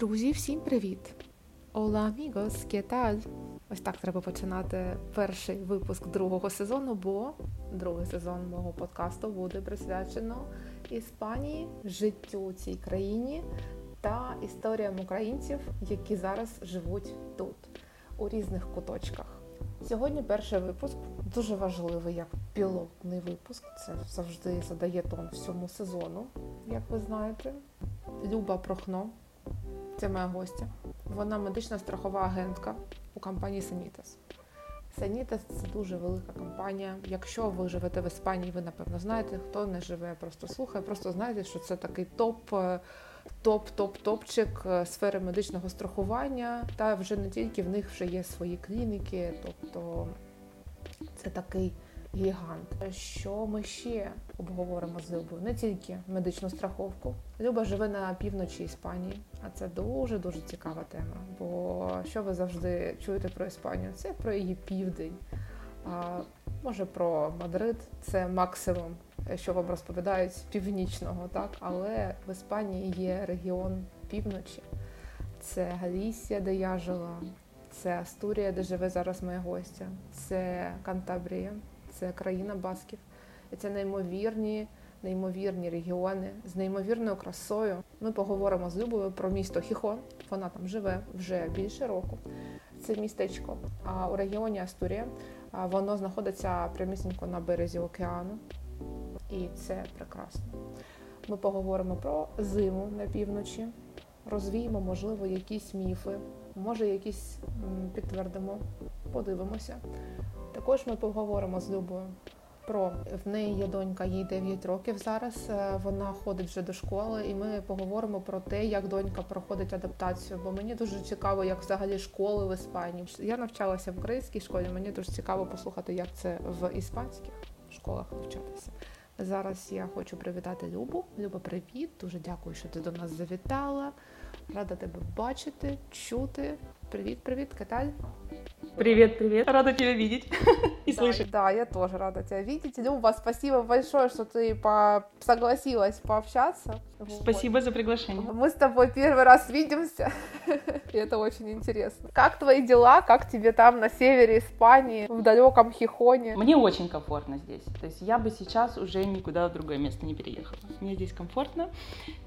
Друзі, всім привіт! Hola amigos, ¿qué? Ось так треба починати перший випуск другого сезону, бо другий сезон мого подкасту буде присвячено Іспанії, життю цій країні та історіям українців, які зараз живуть тут, у різних куточках. Сьогодні перший випуск дуже важливий як пілотний випуск. Це завжди задає тон всьому сезону, як ви знаєте. Люба Прохно, це моя гостя. Вона медична страхова агентка у компанії Sanitas. Sanitas – це дуже велика компанія. Якщо ви живете в Іспанії, ви напевно знаєте, хто не живе, просто слухає, просто знаєте, що це такий топ, топ-топ-топчик сфери медичного страхування. Та вже не тільки в них вже є свої клініки, тобто це такий гігант. Що ми ще обговоримо з Любою? Не тільки медичну страховку. Люба живе на півночі Іспанії, а це дуже дуже цікава тема. Бо що ви завжди чуєте про Іспанію? Це про її південь. А, Може про Мадрид, це максимум, що вам розповідають з північного, так але в Іспанії є регіон півночі. Це Галісія, де я жила, це Астурія, де живе зараз моя гостя, це Кантабрія, це країна Басків. І це неймовірні, неймовірні регіони з неймовірною красою. Ми поговоримо з Любою про місто Хіхон. Вона там живе вже більше року. Це містечко. А у регіоні Астурія воно знаходиться прямісінько на березі океану, і це прекрасно. Ми поговоримо про зиму на півночі, розвіємо, можливо, якісь міфи, може, якісь підтвердимо, подивимося. Також ми поговоримо з Любою про в неї є донька, їй 9 років зараз. Вона ходить вже до школи, і ми поговоримо про те, як донька проходить адаптацію. Бо мені дуже цікаво, як взагалі школи в Іспанії. Я навчалася в українській школі. Мені дуже цікаво послухати, як це в іспанських школах навчатися. Зараз я хочу привітати Любу. Люба, привіт! Дуже дякую, що ти до нас завітала. Рада тебе бачити, чути. Привіт, привіт, Каталь. Привет, привет. Рада тебя видеть и да, слышать. Да, я тоже рада тебя видеть. Люба, спасибо большое, что ты по... согласилась пообщаться. Спасибо вот. за приглашение. Мы с тобой первый раз видимся, и это очень интересно. Как твои дела? Как тебе там на севере Испании, в далеком Хихоне? Мне очень комфортно здесь. То есть я бы сейчас уже никуда в другое место не переехала. Мне здесь комфортно.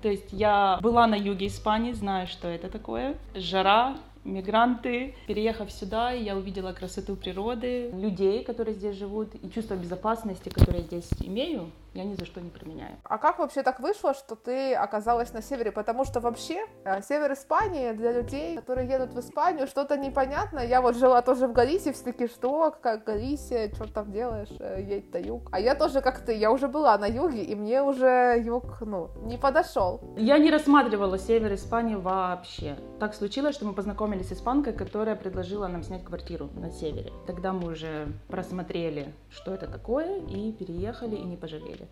То есть я была на юге Испании, знаю, что это такое. Жара, мигранты. Переехав сюда, я увидела красоту природы, людей, которые здесь живут, и чувство безопасности, которое я здесь имею, я ни за что не применяю. А как вообще так вышло, что ты оказалась на севере? Потому что вообще э, север Испании для людей, которые едут в Испанию, что-то непонятно. Я вот жила тоже в Галисии, все таки что, как Галисия, что там делаешь, э, едь на юг. А я тоже как ты, я уже была на юге, и мне уже юг, ну, не подошел. Я не рассматривала север Испании вообще. Так случилось, что мы познакомились с испанкой, которая предложила нам снять квартиру на севере. Тогда мы уже просмотрели, что это такое, и переехали, и не пожалели.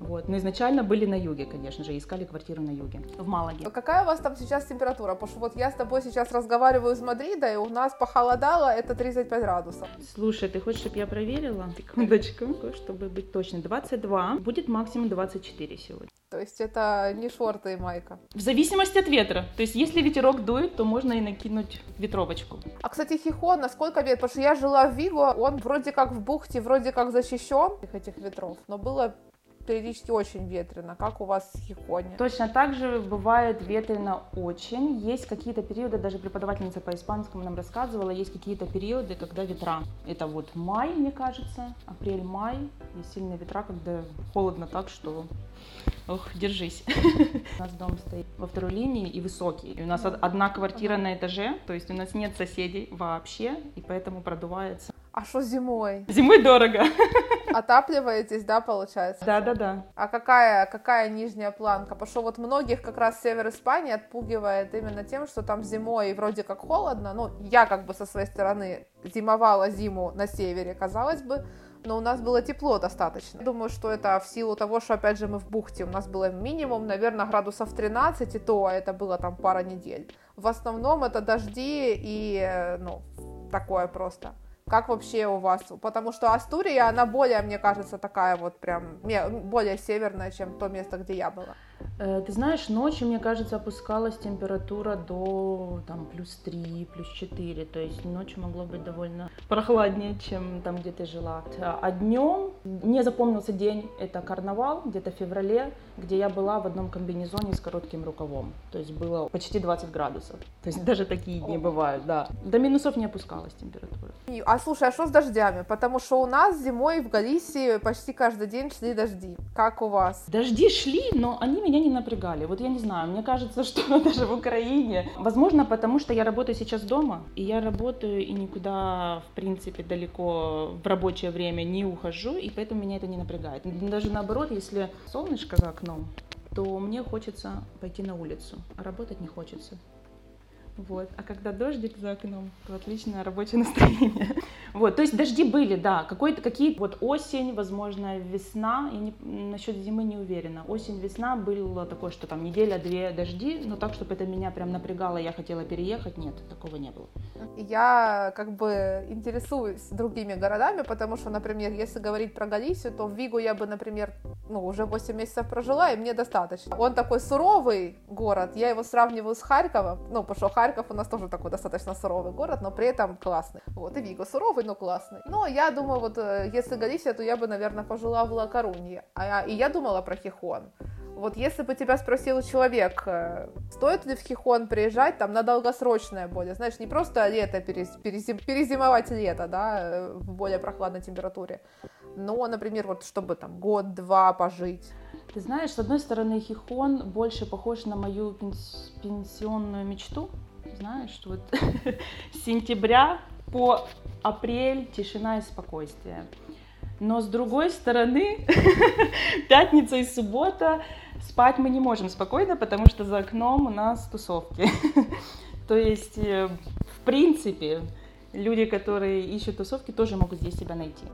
Вот. Но изначально были на юге, конечно же, искали квартиру на юге, в Малаге. Какая у вас там сейчас температура? Потому что вот я с тобой сейчас разговариваю из Мадрида, и у нас похолодало, это 35 градусов. Слушай, ты хочешь, чтобы я проверила? Секундочку, чтобы быть точно. 22, будет максимум 24 сегодня. То есть это не шорты и майка? В зависимости от ветра. То есть если ветерок дует, то можно и накинуть ветровочку. А, кстати, Хихон, насколько ветер? Потому что я жила в Виго, он вроде как в бухте, вроде как защищен этих ветров, но было периодически очень ветрено. Как у вас в Хиконе? Точно так же бывает ветрено очень. Есть какие-то периоды, даже преподавательница по испанскому нам рассказывала, есть какие-то периоды, когда ветра. Это вот май, мне кажется, апрель-май. Есть сильные ветра, когда холодно так, что Ох, держись. У нас дом стоит во второй линии и высокий. И у нас одна квартира на этаже, то есть у нас нет соседей вообще, и поэтому продувается. А что зимой? Зимой дорого. Отапливаетесь, да, получается? Да, да, да. А какая, какая нижняя планка? Потому что вот многих как раз север Испании отпугивает именно тем, что там зимой вроде как холодно. Ну, я как бы со своей стороны зимовала зиму на севере, казалось бы, но у нас было тепло достаточно. Думаю, что это в силу того, что, опять же, мы в бухте, у нас было минимум, наверное, градусов 13, и то это было там пара недель. В основном это дожди и, ну, такое просто. Как вообще у вас? Потому что Астурия, она более, мне кажется, такая вот прям, более северная, чем то место, где я была. Э, ты знаешь, ночью, мне кажется, опускалась температура до там, плюс 3, плюс 4. То есть ночью могло быть довольно прохладнее, чем там, где ты жила. А днем мне запомнился день, это карнавал, где-то в феврале, где я была в одном комбинезоне с коротким рукавом. То есть было почти 20 градусов. То есть даже такие дни бывают, да. До минусов не опускалась температура. А слушай, а что с дождями? Потому что у нас зимой в Галисии почти каждый день шли дожди. Как у вас? Дожди шли, но они меня не напрягали. Вот я не знаю, мне кажется, что даже в Украине. Возможно, потому что я работаю сейчас дома, и я работаю и никуда, в принципе, далеко в рабочее время не ухожу, и поэтому меня это не напрягает. Даже наоборот, если солнышко за окном, то мне хочется пойти на улицу, а работать не хочется. Вот. А когда дождик за окном, то отличное рабочее настроение. Вот, то есть дожди были, да, какой-то какие вот осень, возможно, весна, я не, насчет зимы не уверена. Осень, весна было такое, что там неделя-две дожди, но так, чтобы это меня прям напрягало, я хотела переехать, нет, такого не было. Я как бы интересуюсь другими городами, потому что, например, если говорить про Галисию, то в Вигу я бы, например, ну, уже 8 месяцев прожила, и мне достаточно. Он такой суровый город, я его сравниваю с Харьковом, ну, потому что Харьков у нас тоже такой достаточно суровый город, но при этом классный. Вот, и Виго суровый, но классный. Но я думаю, вот э, если Галисия, то я бы, наверное, пожила в Ла Корунье. А, и я думала про Хихон. Вот если бы тебя спросил человек, э, стоит ли в Хихон приезжать там на долгосрочное более, знаешь, не просто лето, перезим, перезимовать лето, да, э, в более прохладной температуре, но, например, вот чтобы там год-два пожить. Ты знаешь, с одной стороны, Хихон больше похож на мою пенсионную мечту, знаешь, вот с сентября по апрель тишина и спокойствие. Но с другой стороны, пятница и суббота спать мы не можем спокойно, потому что за окном у нас тусовки. То есть, э, в принципе, люди, которые ищут тусовки, тоже могут здесь себя найти.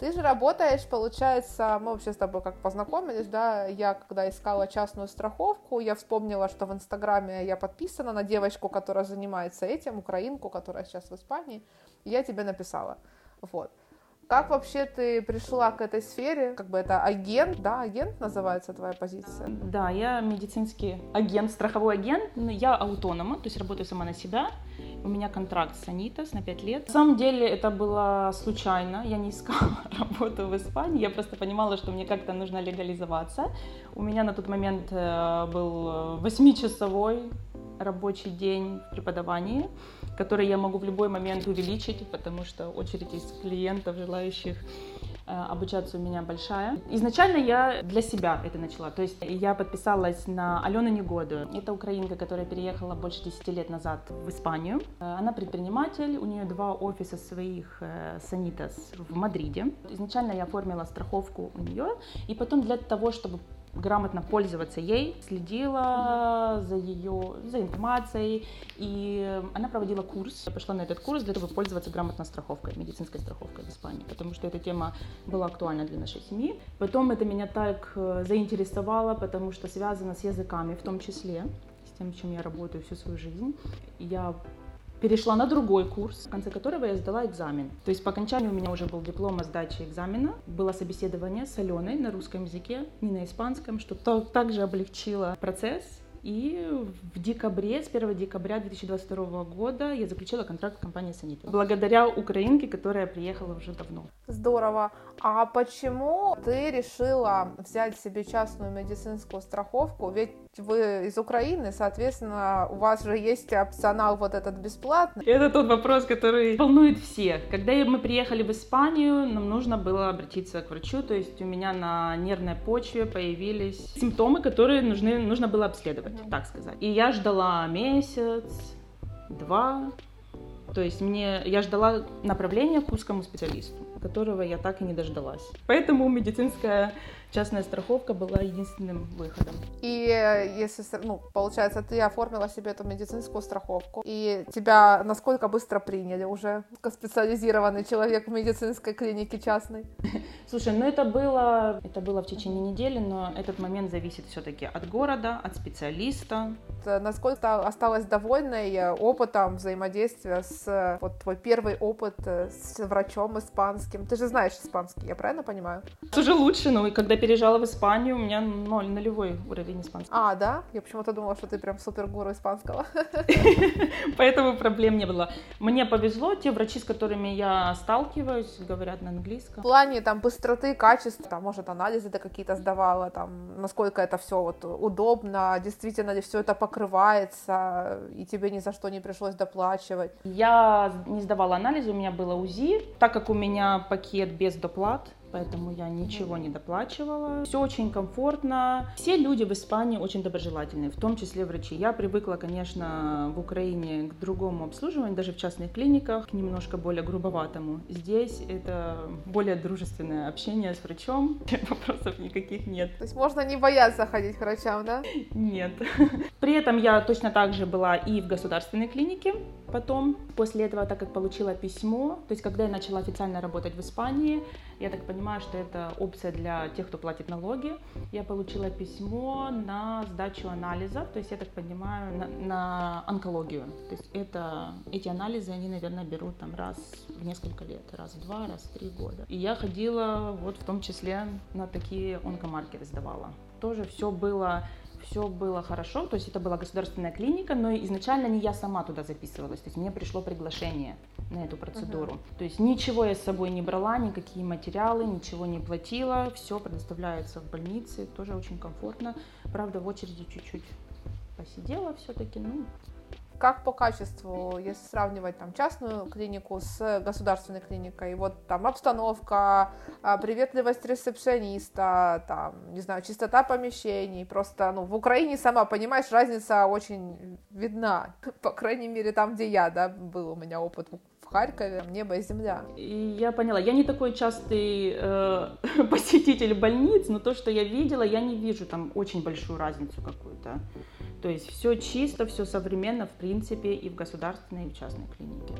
Ты же работаешь, получается, мы вообще с тобой как познакомились, да, я когда искала частную страховку, я вспомнила, что в Инстаграме я подписана на девочку, которая занимается этим, украинку, которая сейчас в Испании, и я тебе написала, вот. Как вообще ты пришла к этой сфере? Как бы это агент, да, агент называется твоя позиция? Да, я медицинский агент, страховой агент, я аутонома, то есть работаю сама на себя. У меня контракт с Анитас на 5 лет. На самом деле это было случайно, я не искала работу в Испании, я просто понимала, что мне как-то нужно легализоваться. У меня на тот момент э, был 8-часовой рабочий день в преподавании который я могу в любой момент увеличить, потому что очередь из клиентов, желающих э, обучаться у меня большая. Изначально я для себя это начала, то есть я подписалась на Алену Негоду. Это украинка, которая переехала больше 10 лет назад в Испанию. Э, она предприниматель, у нее два офиса своих Санитас э, в Мадриде. Изначально я оформила страховку у нее, и потом для того, чтобы грамотно пользоваться ей, следила за ее, за информацией, и она проводила курс, я пошла на этот курс для того, чтобы пользоваться грамотно страховкой, медицинской страховкой в Испании, потому что эта тема была актуальна для нашей семьи. Потом это меня так э, заинтересовало, потому что связано с языками в том числе, с тем, чем я работаю всю свою жизнь. Я перешла на другой курс, в конце которого я сдала экзамен. То есть по окончанию у меня уже был диплом о сдаче экзамена, было собеседование с Аленой на русском языке, не на испанском, что также облегчило процесс. И в декабре, с 1 декабря 2022 года я заключила контракт с компанией Санита. Благодаря украинке, которая приехала уже давно. Здорово. А почему ты решила взять себе частную медицинскую страховку? Ведь вы из Украины, соответственно, у вас же есть опционал вот этот бесплатный. Это тот вопрос, который волнует всех. Когда мы приехали в Испанию, нам нужно было обратиться к врачу, то есть у меня на нервной почве появились симптомы, которые нужны, нужно было обследовать, mm-hmm. так сказать. И я ждала месяц, два, то есть мне, я ждала направления к узкому специалисту, которого я так и не дождалась. Поэтому медицинская частная страховка была единственным выходом. И э, если, ну, получается, ты оформила себе эту медицинскую страховку, и тебя насколько быстро приняли уже специализированный человек в медицинской клинике частной? Слушай, ну это было, это было в течение недели, но этот момент зависит все-таки от города, от специалиста. Насколько осталась довольной э, опытом взаимодействия с вот твой первый опыт э, с врачом испанским? Ты же знаешь испанский, я правильно понимаю? Уже лучше, но когда переезжала в Испанию, у меня ноль, нулевой уровень испанского. А, да? Я почему-то думала, что ты прям супер гуру испанского. Поэтому проблем не было. Мне повезло, те врачи, с которыми я сталкиваюсь, говорят на английском. В плане там быстроты, качества, там, может, анализы ты какие-то сдавала, там, насколько это все вот удобно, действительно ли все это покрывается, и тебе ни за что не пришлось доплачивать. Я не сдавала анализы, у меня было УЗИ, так как у меня пакет без доплат, поэтому я ничего не доплачивала. Все очень комфортно. Все люди в Испании очень доброжелательные, в том числе врачи. Я привыкла, конечно, в Украине к другому обслуживанию, даже в частных клиниках, к немножко более грубоватому. Здесь это более дружественное общение с врачом, вопросов никаких нет. То есть можно не бояться ходить к врачам, да? Нет. При этом я точно так же была и в государственной клинике, потом, после этого, так как получила письмо, то есть когда я начала официально работать в Испании, я так понимаю, что это опция для тех, кто платит налоги. Я получила письмо на сдачу анализов, то есть я так понимаю, на, на онкологию. То есть это, эти анализы, они, наверное, берут там раз в несколько лет, раз в два, раз в три года. И я ходила вот в том числе на такие онкомаркеры сдавала. Тоже все было все было хорошо, то есть это была государственная клиника, но изначально не я сама туда записывалась, то есть мне пришло приглашение на эту процедуру. Uh-huh. То есть ничего я с собой не брала, никакие материалы, ничего не платила, все предоставляется в больнице, тоже очень комфортно. Правда, в очереди чуть-чуть посидела все-таки, ну, как по качеству, если сравнивать там частную клинику с государственной клиникой, вот там обстановка, а, приветливость ресепшениста, там, не знаю, чистота помещений, просто, ну, в Украине, сама понимаешь, разница очень видна, по крайней мере, там, где я, да, был у меня опыт Харькове, небо и земля. И я поняла, я не такой частый э, посетитель больниц, но то, что я видела, я не вижу там очень большую разницу какую-то. То есть все чисто, все современно, в принципе, и в государственной, и в частной клинике.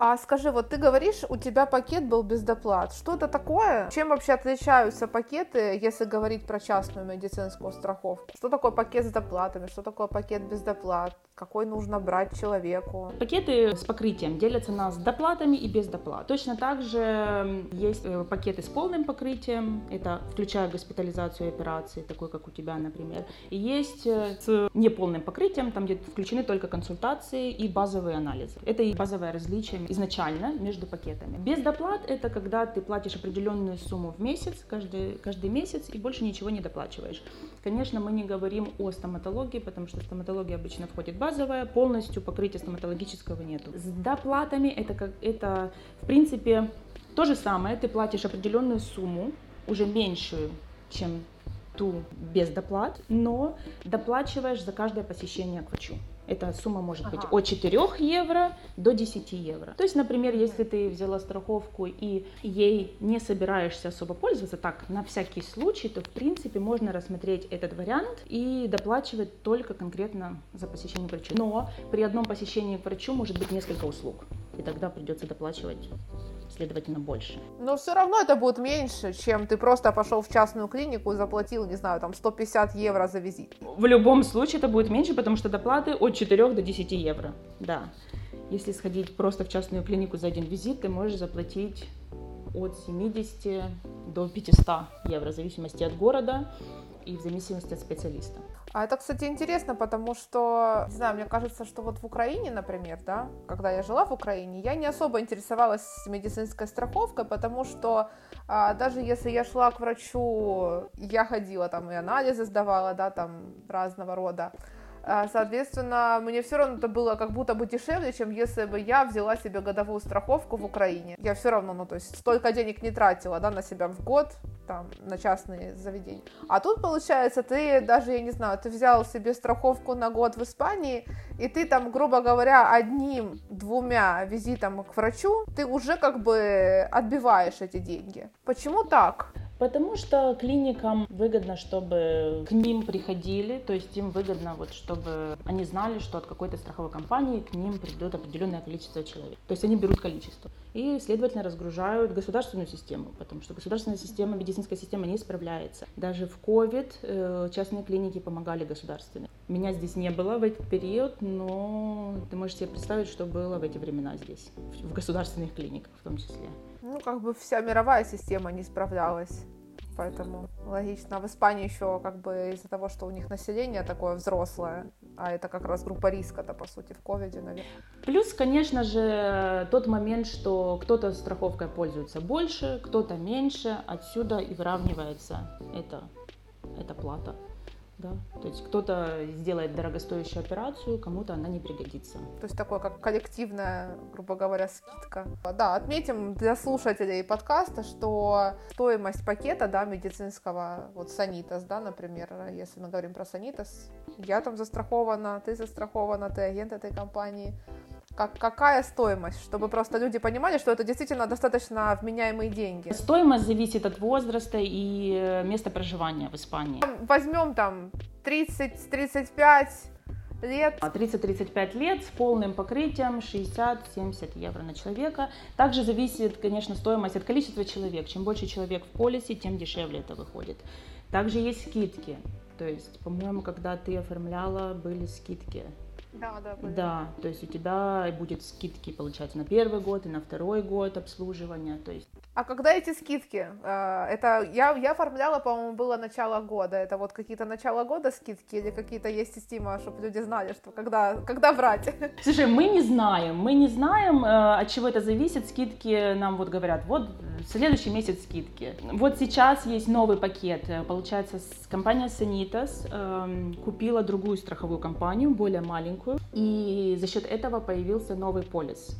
А скажи, вот ты говоришь, у тебя пакет был без доплат. Что это такое? Чем вообще отличаются пакеты, если говорить про частную медицинскую страховку? Что такое пакет с доплатами? Что такое пакет без доплат? Какой нужно брать человеку? Пакеты с покрытием делятся на с доплатами и без доплат. Точно так же есть э, пакеты с полным покрытием, это включая госпитализацию и операции, такой как у тебя, например. И есть э, с неполным покрытием, там где включены только консультации и базовые анализы. Это и базовое различие изначально между пакетами. Без доплат это когда ты платишь определенную сумму в месяц, каждый, каждый месяц, и больше ничего не доплачиваешь. Конечно, мы не говорим о стоматологии, потому что стоматология обычно входит базовая, полностью покрытия стоматологического нету. С доплатами это, как, это в принципе то же самое, ты платишь определенную сумму, уже меньшую, чем ту без доплат, но доплачиваешь за каждое посещение к врачу. Эта сумма может ага. быть от 4 евро до 10 евро. То есть, например, если ты взяла страховку и ей не собираешься особо пользоваться, так, на всякий случай, то, в принципе, можно рассмотреть этот вариант и доплачивать только конкретно за посещение к врачу. Но при одном посещении к врачу может быть несколько услуг, и тогда придется доплачивать следовательно, больше. Но все равно это будет меньше, чем ты просто пошел в частную клинику и заплатил, не знаю, там 150 евро за визит. В любом случае это будет меньше, потому что доплаты от 4 до 10 евро, да. Если сходить просто в частную клинику за один визит, ты можешь заплатить от 70 до 500 евро, в зависимости от города и в зависимости от специалиста. А это, кстати, интересно, потому что, не знаю, мне кажется, что вот в Украине, например, да, когда я жила в Украине, я не особо интересовалась медицинской страховкой, потому что а, даже если я шла к врачу, я ходила там и анализы сдавала, да, там разного рода, соответственно, мне все равно это было как будто бы дешевле, чем если бы я взяла себе годовую страховку в Украине. Я все равно, ну, то есть столько денег не тратила, да, на себя в год, там, на частные заведения. А тут, получается, ты даже, я не знаю, ты взял себе страховку на год в Испании, и ты там, грубо говоря, одним-двумя визитом к врачу, ты уже как бы отбиваешь эти деньги. Почему так? Потому что клиникам выгодно, чтобы к ним приходили, то есть им выгодно, вот, чтобы они знали, что от какой-то страховой компании к ним придет определенное количество человек. То есть они берут количество и, следовательно, разгружают государственную систему, потому что государственная система, медицинская система не справляется. Даже в COVID э, частные клиники помогали государственные. Меня здесь не было в этот период, но ты можешь себе представить, что было в эти времена здесь, в государственных клиниках в том числе. Ну, как бы вся мировая система не справлялась. Поэтому логично. А в Испании еще как бы из-за того, что у них население такое взрослое, а это как раз группа риска-то, по сути, в ковиде, наверное. Плюс, конечно же, тот момент, что кто-то страховкой пользуется больше, кто-то меньше, отсюда и выравнивается эта, эта плата да, то есть кто-то сделает дорогостоящую операцию, кому-то она не пригодится. То есть такое как коллективная, грубо говоря, скидка. Да, отметим для слушателей подкаста, что стоимость пакета, да, медицинского, вот Санитас, да, например, если мы говорим про Санитас, я там застрахована, ты застрахована, ты агент этой компании, как, какая стоимость, чтобы просто люди понимали, что это действительно достаточно вменяемые деньги? Стоимость зависит от возраста и э, места проживания в Испании. Возьмем там 30-35 лет. 30-35 а лет с полным покрытием 60-70 евро на человека. Также зависит, конечно, стоимость от количества человек. Чем больше человек в полисе, тем дешевле это выходит. Также есть скидки. То есть, по-моему, когда ты оформляла, были скидки да, да. Были. Да, то есть у тебя будет скидки, получается, на первый год и на второй год обслуживания, то есть. А когда эти скидки? А, это я, я оформляла, по-моему, было начало года. Это вот какие-то начало года скидки или какие-то есть система, чтобы люди знали, что когда, когда брать? Слушай, мы не знаем, мы не знаем, э, от чего это зависит. Скидки нам вот говорят, вот следующий месяц скидки. Вот сейчас есть новый пакет. Получается, компания Sanitas э, купила другую страховую компанию, более маленькую, и за счет этого появился новый полис.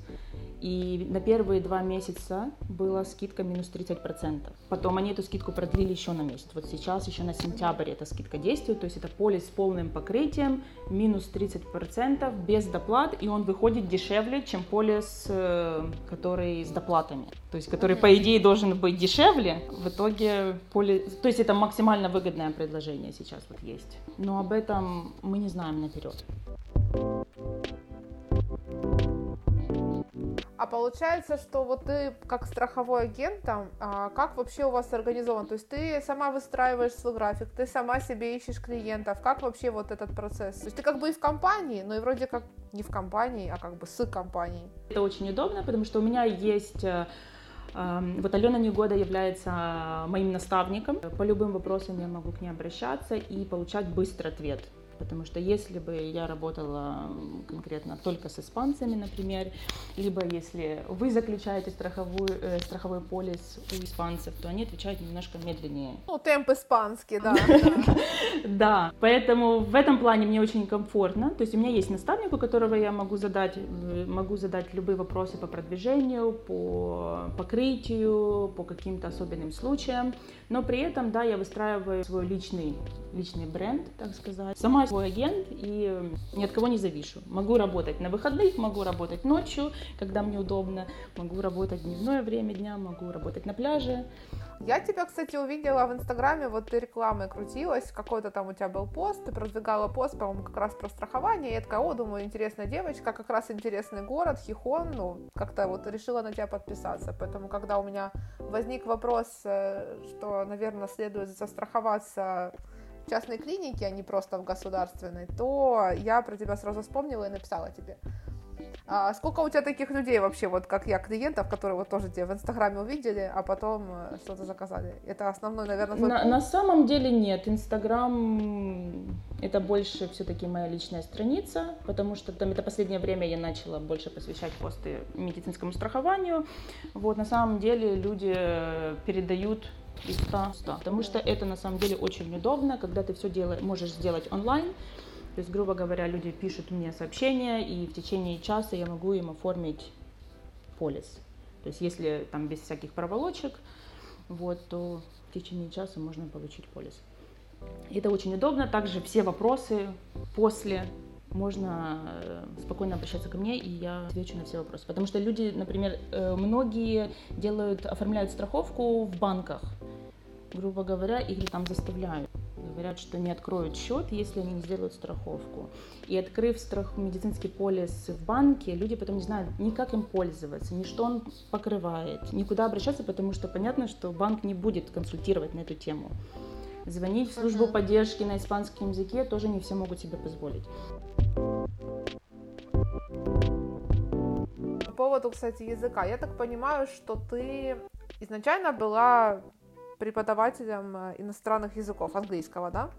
И на первые два месяца была скидка минус 30%. Потом они эту скидку продлили еще на месяц. Вот сейчас еще на сентябрь эта скидка действует. То есть это полис с полным покрытием, минус 30% без доплат. И он выходит дешевле, чем полис, э, который с доплатами. То есть который, по идее, должен быть дешевле. В итоге полис... То есть это максимально выгодное предложение сейчас вот есть. Но об этом мы не знаем наперед. А получается, что вот ты как страховой агент там, а как вообще у вас организован? То есть ты сама выстраиваешь свой график, ты сама себе ищешь клиентов, как вообще вот этот процесс? То есть ты как бы и в компании, но и вроде как не в компании, а как бы с компанией. Это очень удобно, потому что у меня есть э, эм, вот Алена Негода является моим наставником. По любым вопросам я могу к ней обращаться и получать быстрый ответ потому что если бы я работала конкретно только с испанцами, например, либо если вы заключаете страховую, э, страховой полис у испанцев, то они отвечают немножко медленнее. Ну, темп испанский, да. Да, поэтому в этом плане мне очень комфортно. То есть у меня есть наставник, у которого я могу задать, э, могу задать любые вопросы по продвижению, по покрытию, по каким-то особенным случаям. Но при этом, да, я выстраиваю свой личный, личный бренд, так сказать. Сама свой агент и ни от кого не завишу. Могу работать на выходных, могу работать ночью, когда мне удобно, могу работать в дневное время дня, могу работать на пляже. Я тебя, кстати, увидела в Инстаграме, вот ты рекламой крутилась, какой-то там у тебя был пост, ты продвигала пост, по-моему, как раз про страхование, и я такая, о, думаю, интересная девочка, как раз интересный город, Хихон, ну, как-то вот решила на тебя подписаться, поэтому, когда у меня возник вопрос, э, что, наверное, следует застраховаться в частной клинике, а не просто в государственной, то я про тебя сразу вспомнила и написала тебе. А сколько у тебя таких людей вообще, вот как я, клиентов, которые вот тоже тебя в Инстаграме увидели, а потом э, что-то заказали? Это основной, наверное, твой на, на самом деле нет. Инстаграм это больше все-таки моя личная страница, потому что там это последнее время я начала больше посвящать посты медицинскому страхованию. Вот на самом деле люди передают из 100 100, потому что это на самом деле очень удобно, когда ты все делаешь, можешь сделать онлайн, То есть, грубо говоря, люди пишут мне сообщения, и в течение часа я могу им оформить полис. То есть, если там без всяких проволочек, вот, то в течение часа можно получить полис. Это очень удобно. Также все вопросы после можно э, спокойно обращаться ко мне, и я отвечу на все вопросы. Потому что люди, например, э, многие делают, оформляют страховку в банках, грубо говоря, или там заставляют. Говорят, что не откроют счет, если они не сделают страховку. И открыв страх, медицинский полис в банке, люди потом не знают ни как им пользоваться, ни что он покрывает, никуда обращаться, потому что понятно, что банк не будет консультировать на эту тему. Звонить в службу поддержки на испанском языке тоже не все могут себе позволить. По поводу, кстати, языка. Я так понимаю, что ты изначально была преподавателем э, иностранных языков, английского, да?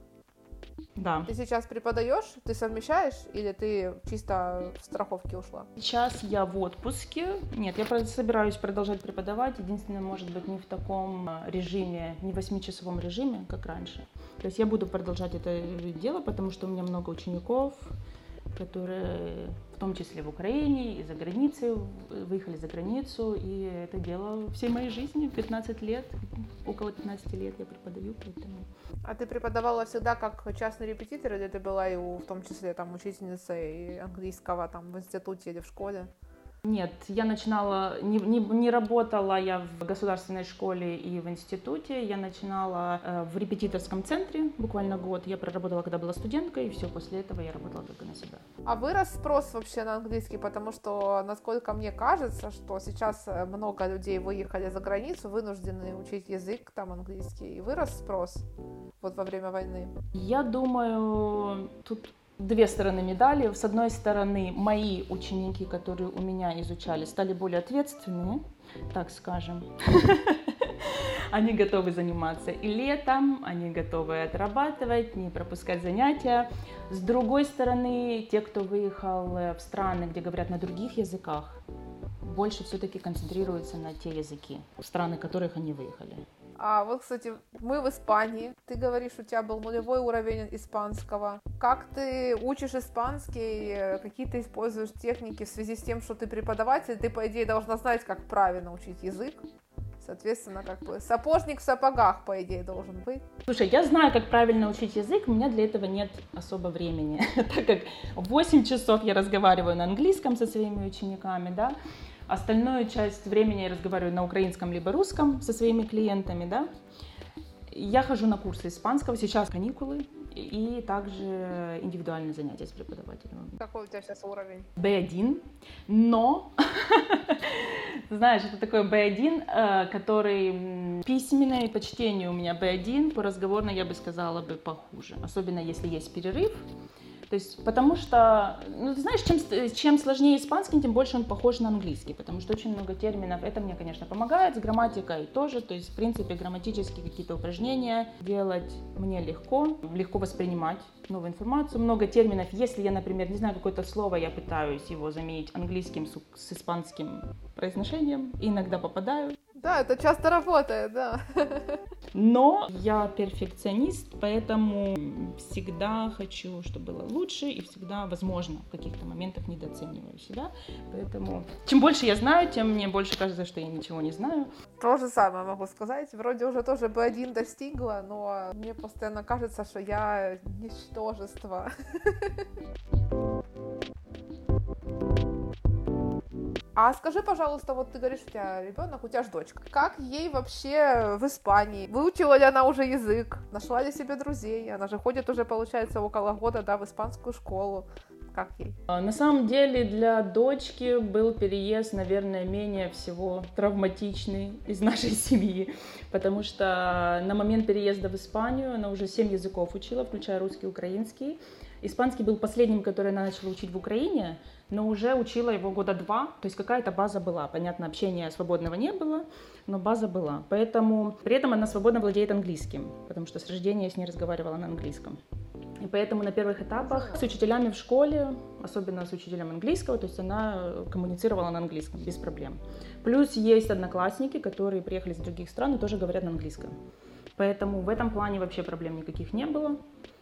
Да. Ты сейчас преподаешь, ты совмещаешь или ты чисто в страховке ушла? Сейчас я в отпуске. Нет, я собираюсь продолжать преподавать. Единственное, может быть, не в таком э, режиме, не в восьмичасовом режиме, как раньше. То есть я буду продолжать это дело, потому что у меня много учеников, которые в том числе в Украине и за границей, выехали за границу, и это дело всей моей жизни, 15 лет, около 15 лет я преподаю, поэтому... А ты преподавала всегда как частный репетитор, или ты была и в том числе там учительницей английского там в институте или в школе? Нет, я начинала, не, не, не работала я в государственной школе и в институте, я начинала э, в репетиторском центре буквально год. Я проработала, когда была студенткой, и все, после этого я работала только на себя. А вырос спрос вообще на английский, потому что, насколько мне кажется, что сейчас э, много людей выехали за границу, вынуждены учить язык там английский, и вырос спрос вот во время войны? Я думаю, тут две стороны медали. С одной стороны, мои ученики, которые у меня изучали, стали более ответственными, так скажем. Они готовы заниматься и летом, они готовы отрабатывать, не пропускать занятия. С другой стороны, те, кто выехал в страны, где говорят на других языках, больше все-таки концентрируются на те языки, страны которых они выехали. А вот, кстати, мы в Испании. Ты говоришь, у тебя был нулевой уровень испанского. Как ты учишь испанский? Какие ты используешь техники в связи с тем, что ты преподаватель? Ты, по идее, должна знать, как правильно учить язык. Соответственно, как бы сапожник в сапогах, по идее, должен быть. Слушай, я знаю, как правильно учить язык, у меня для этого нет особо времени, так как 8 часов я разговариваю на английском со своими учениками, да, Остальную часть времени я разговариваю на украинском либо русском со своими клиентами, да. Я хожу на курсы испанского, сейчас каникулы, и также индивидуальные занятия с преподавателем. Какой у тебя сейчас уровень? B1, но, знаешь, это такой B1, э, который письменный, по чтению у меня B1, по разговорной я бы сказала бы похуже, особенно если есть перерыв, то есть, потому что, ну, ты знаешь, чем, чем сложнее испанский, тем больше он похож на английский, потому что очень много терминов. Это мне, конечно, помогает, с грамматикой тоже. То есть, в принципе, грамматические какие-то упражнения делать мне легко, легко воспринимать новую информацию, много терминов. Если я, например, не знаю какое-то слово, я пытаюсь его заменить английским с, с испанским произношением, и иногда попадаю. Да, это часто работает, да. Но я перфекционист, поэтому всегда хочу, чтобы было лучше, и всегда, возможно, в каких-то моментах недооцениваю себя. Поэтому чем больше я знаю, тем мне больше кажется, что я ничего не знаю. То же самое могу сказать. Вроде уже тоже B1 достигла, но мне постоянно кажется, что я ничтожество. А скажи, пожалуйста, вот ты говоришь, у тебя ребенок, у тебя же дочка. Как ей вообще в Испании? Выучила ли она уже язык? Нашла ли себе друзей? Она же ходит уже, получается, около года, да, в испанскую школу. Как ей? А, на самом деле для дочки был переезд, наверное, менее всего травматичный из нашей семьи, потому что на момент переезда в Испанию она уже семь языков учила, включая русский украинский. Испанский был последним, который она начала учить в Украине, но уже учила его года два, то есть какая-то база была. Понятно, общения свободного не было, но база была. Поэтому при этом она свободно владеет английским, потому что с рождения я с ней разговаривала на английском. И поэтому на первых этапах с учителями в школе, особенно с учителем английского, то есть она коммуницировала на английском без проблем. Плюс есть одноклассники, которые приехали из других стран и тоже говорят на английском. Поэтому в этом плане вообще проблем никаких не было.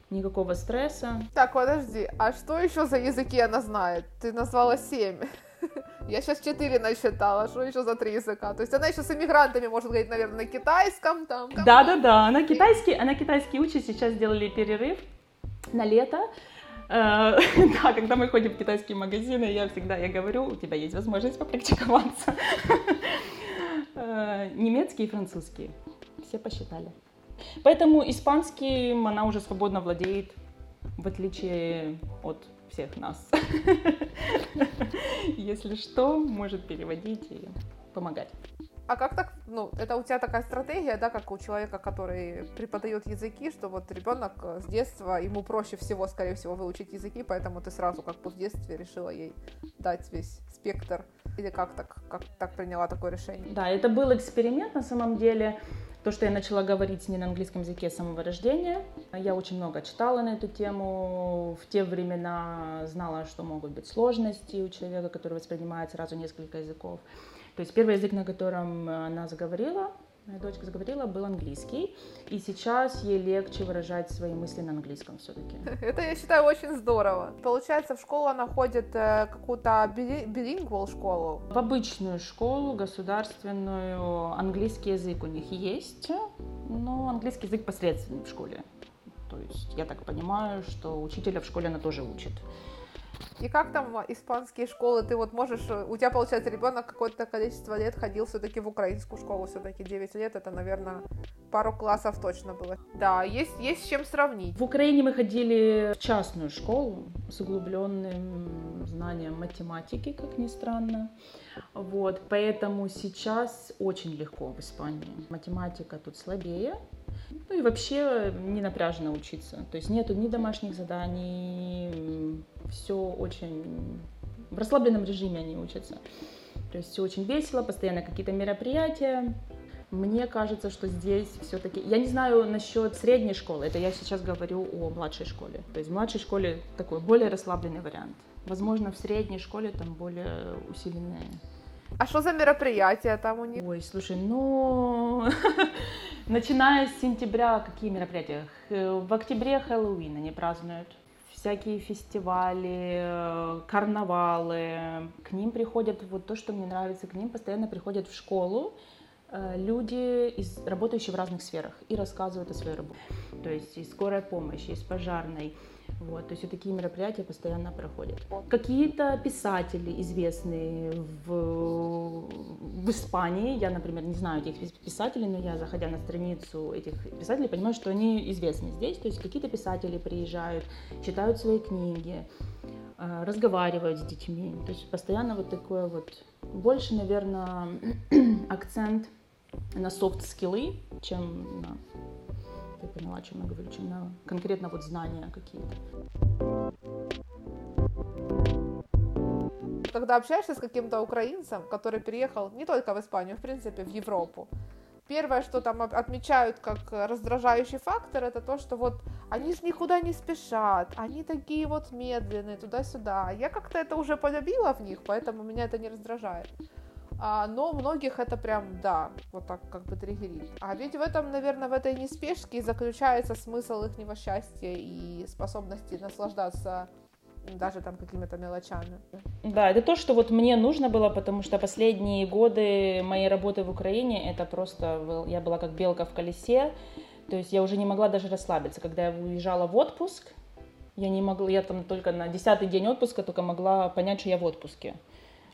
Никакого стресса. Так, подожди, а что еще за языки она знает? Ты назвала семь. Я сейчас четыре насчитала, что еще за три языка? То есть она еще с иммигрантами может говорить, наверное, на китайском там. Да-да-да, она китайский, она китайский учит, сейчас сделали перерыв на лето. Э, да, когда мы ходим в китайские магазины, я всегда, я говорю, у тебя есть возможность попрактиковаться. Э, немецкий и французский. Все посчитали. Поэтому испанским она уже свободно владеет, в отличие от всех нас. Если что, может переводить и помогать. А как так, ну, это у тебя такая стратегия, да, как у человека, который преподает языки, что вот ребенок с детства, ему проще всего, скорее всего, выучить языки, поэтому ты сразу как бы в детстве решила ей дать весь спектр, или как так, как так приняла такое решение? Да, это был эксперимент на самом деле, то, что я начала говорить не на английском языке с самого рождения. Я очень много читала на эту тему. В те времена знала, что могут быть сложности у человека, который воспринимает сразу несколько языков. То есть первый язык, на котором она заговорила, моя дочка заговорила, был английский. И сейчас ей легче выражать свои мысли на английском все-таки. Это, я считаю, очень здорово. Получается, в школу она ходит э, какую-то билингвал школу? В обычную школу, государственную, английский язык у них есть, но английский язык посредственный в школе. То есть я так понимаю, что учителя в школе она тоже учит. И как там испанские школы? Ты вот можешь, у тебя, получается, ребенок какое-то количество лет ходил все-таки в украинскую школу, все-таки 9 лет, это, наверное, пару классов точно было. Да, есть, есть с чем сравнить. В Украине мы ходили в частную школу с углубленным знанием математики, как ни странно. Вот, поэтому сейчас очень легко в Испании. Математика тут слабее, ну и вообще не напряжно учиться. То есть нету ни домашних заданий, все очень в расслабленном режиме они учатся. То есть все очень весело, постоянно какие-то мероприятия. Мне кажется, что здесь все-таки... Я не знаю насчет средней школы, это я сейчас говорю о младшей школе. То есть в младшей школе такой более расслабленный вариант. Возможно, в средней школе там более усиленные а что за мероприятия там у них? Ой, слушай, ну, начиная с сентября, какие мероприятия? В октябре Хэллоуин они празднуют. Всякие фестивали, э, карнавалы. К ним приходят, вот то, что мне нравится, к ним постоянно приходят в школу э, люди, из, работающие в разных сферах, и рассказывают о своей работе. То есть из скорой помощи, из пожарной, вот, то есть вот такие мероприятия постоянно проходят. Какие-то писатели известные в, в Испании, я, например, не знаю этих писателей, но я, заходя на страницу этих писателей, понимаю, что они известны здесь. То есть какие-то писатели приезжают, читают свои книги, э, разговаривают с детьми. То есть постоянно вот такое вот, больше, наверное, акцент на софт-скиллы, чем на ты поняла, о чем я говорю, чем на конкретно вот знания какие-то. Когда общаешься с каким-то украинцем, который переехал не только в Испанию, в принципе, в Европу, первое, что там отмечают как раздражающий фактор, это то, что вот они же никуда не спешат, они такие вот медленные, туда-сюда. Я как-то это уже полюбила в них, поэтому меня это не раздражает. А, но многих это прям, да, вот так как бы триггерит. А ведь в этом, наверное, в этой неспешке заключается смысл их счастья и способности наслаждаться даже там какими-то мелочами. Да, это то, что вот мне нужно было, потому что последние годы моей работы в Украине, это просто, я была как белка в колесе, то есть я уже не могла даже расслабиться. Когда я уезжала в отпуск, я не могла, я там только на десятый день отпуска только могла понять, что я в отпуске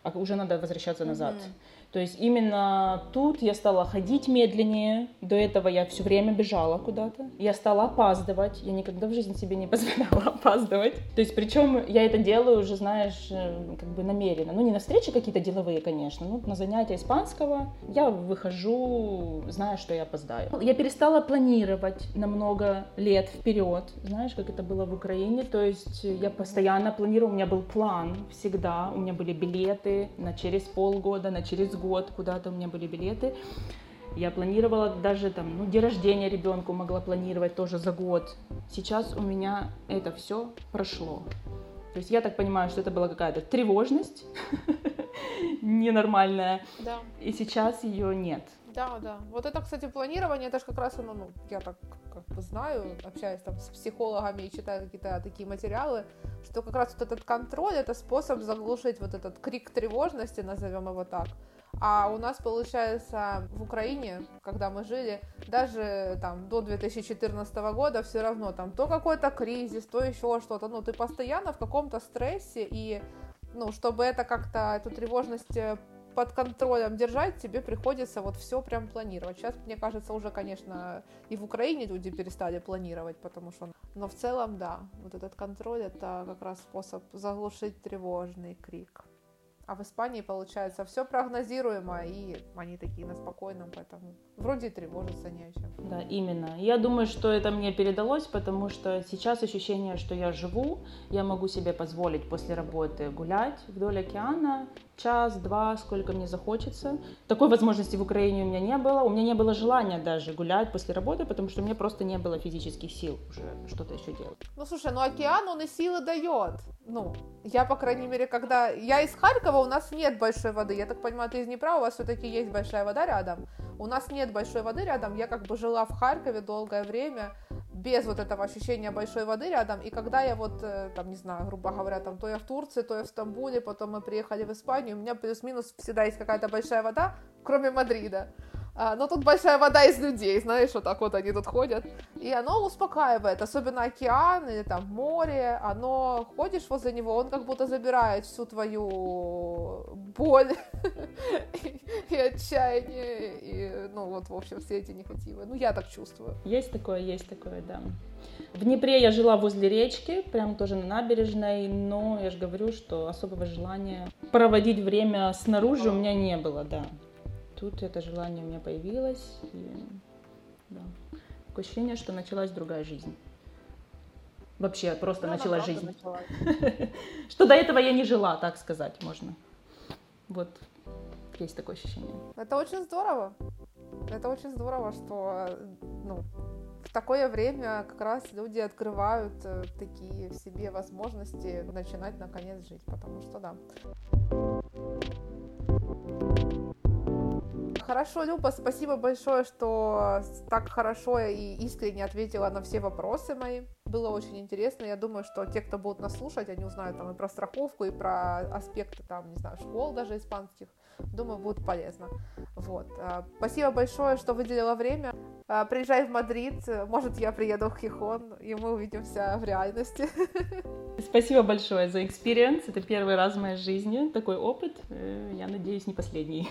а уже надо возвращаться назад. Mm-hmm. То есть именно тут я стала ходить медленнее. До этого я все время бежала куда-то. Я стала опаздывать. Я никогда в жизни себе не позволяла опаздывать. То есть причем я это делаю уже, знаешь, э, как бы намеренно. Ну не на встречи какие-то деловые, конечно, но на занятия испанского я выхожу, зная, что я опоздаю. Я перестала планировать на много лет вперед. Знаешь, как это было в Украине. То есть я постоянно планировала, у меня был план всегда. У меня были билеты на через полгода, на через год год куда-то у меня были билеты. Я планировала даже там, ну, день рождения ребенку могла планировать тоже за год. Сейчас у меня это все прошло. То есть я так понимаю, что это была какая-то тревожность ненормальная. Да. И сейчас ее нет. Да, да. Вот это, кстати, планирование, это же как раз оно, ну, я так как бы знаю, общаясь там с психологами и читаю какие-то такие материалы, что как раз вот этот контроль, это способ заглушить вот этот крик тревожности, назовем его так. А у нас, получается, в Украине, когда мы жили, даже там до 2014 года все равно там то какой-то кризис, то еще что-то. Ну, ты постоянно в каком-то стрессе, и ну, чтобы это как-то, эту тревожность э, под контролем держать, тебе приходится вот все прям планировать. Сейчас, мне кажется, уже, конечно, и в Украине люди перестали планировать, потому что... Но в целом, да, вот этот контроль — это как раз способ заглушить тревожный крик. А в Испании, получается, все прогнозируемо, и они такие на спокойном, поэтому вроде и тревожиться не о чем. Да, именно. Я думаю, что это мне передалось, потому что сейчас ощущение, что я живу, я могу себе позволить после работы гулять вдоль океана, час-два, сколько мне захочется. Такой возможности в Украине у меня не было. У меня не было желания даже гулять после работы, потому что у меня просто не было физических сил уже что-то еще делать. Ну, слушай, ну океан, он и силы дает. Ну, я, по крайней мере, когда... Я из Харькова, у нас нет большой воды. Я так понимаю, ты из Днепра, у вас все-таки есть большая вода рядом. У нас нет большой воды рядом. Я как бы жила в Харькове долгое время без вот этого ощущения большой воды рядом. И когда я вот, э, там, не знаю, грубо говоря, там, то я в Турции, то я в Стамбуле, потом мы приехали в Испанию, у меня плюс-минус всегда есть какая-то большая вода, кроме Мадрида. А, но тут большая вода из людей, знаешь, вот так вот они тут ходят. И оно успокаивает, особенно океан или там море, оно, ходишь возле него, он как будто забирает всю твою боль и отчаяние, и, ну вот, в общем, все эти негативы. Ну, я так чувствую. Есть такое, есть такое, да. В Днепре я жила возле речки, прям тоже на набережной, но я же говорю, что особого желания проводить время снаружи у меня не было, да тут это желание у меня появилось. И, да. Такое ощущение, что началась другая жизнь. Вообще, просто ну, началась жизнь. Началась. что до этого я не жила, так сказать, можно. Вот, есть такое ощущение. Это очень здорово. Это очень здорово, что ну, в такое время как раз люди открывают э, такие в себе возможности начинать наконец жить, потому что да. Хорошо, Люба, спасибо большое, что так хорошо и искренне ответила на все вопросы мои. Было очень интересно. Я думаю, что те, кто будут нас слушать, они узнают там и про страховку, и про аспекты там, не знаю, школ даже испанских. Думаю, будет полезно. Вот. А, спасибо большое, что выделила время. А, приезжай в Мадрид. Может, я приеду в Хихон, и мы увидимся в реальности. Спасибо большое за experience. Это первый раз в моей жизни такой опыт. Э, я надеюсь, не последний.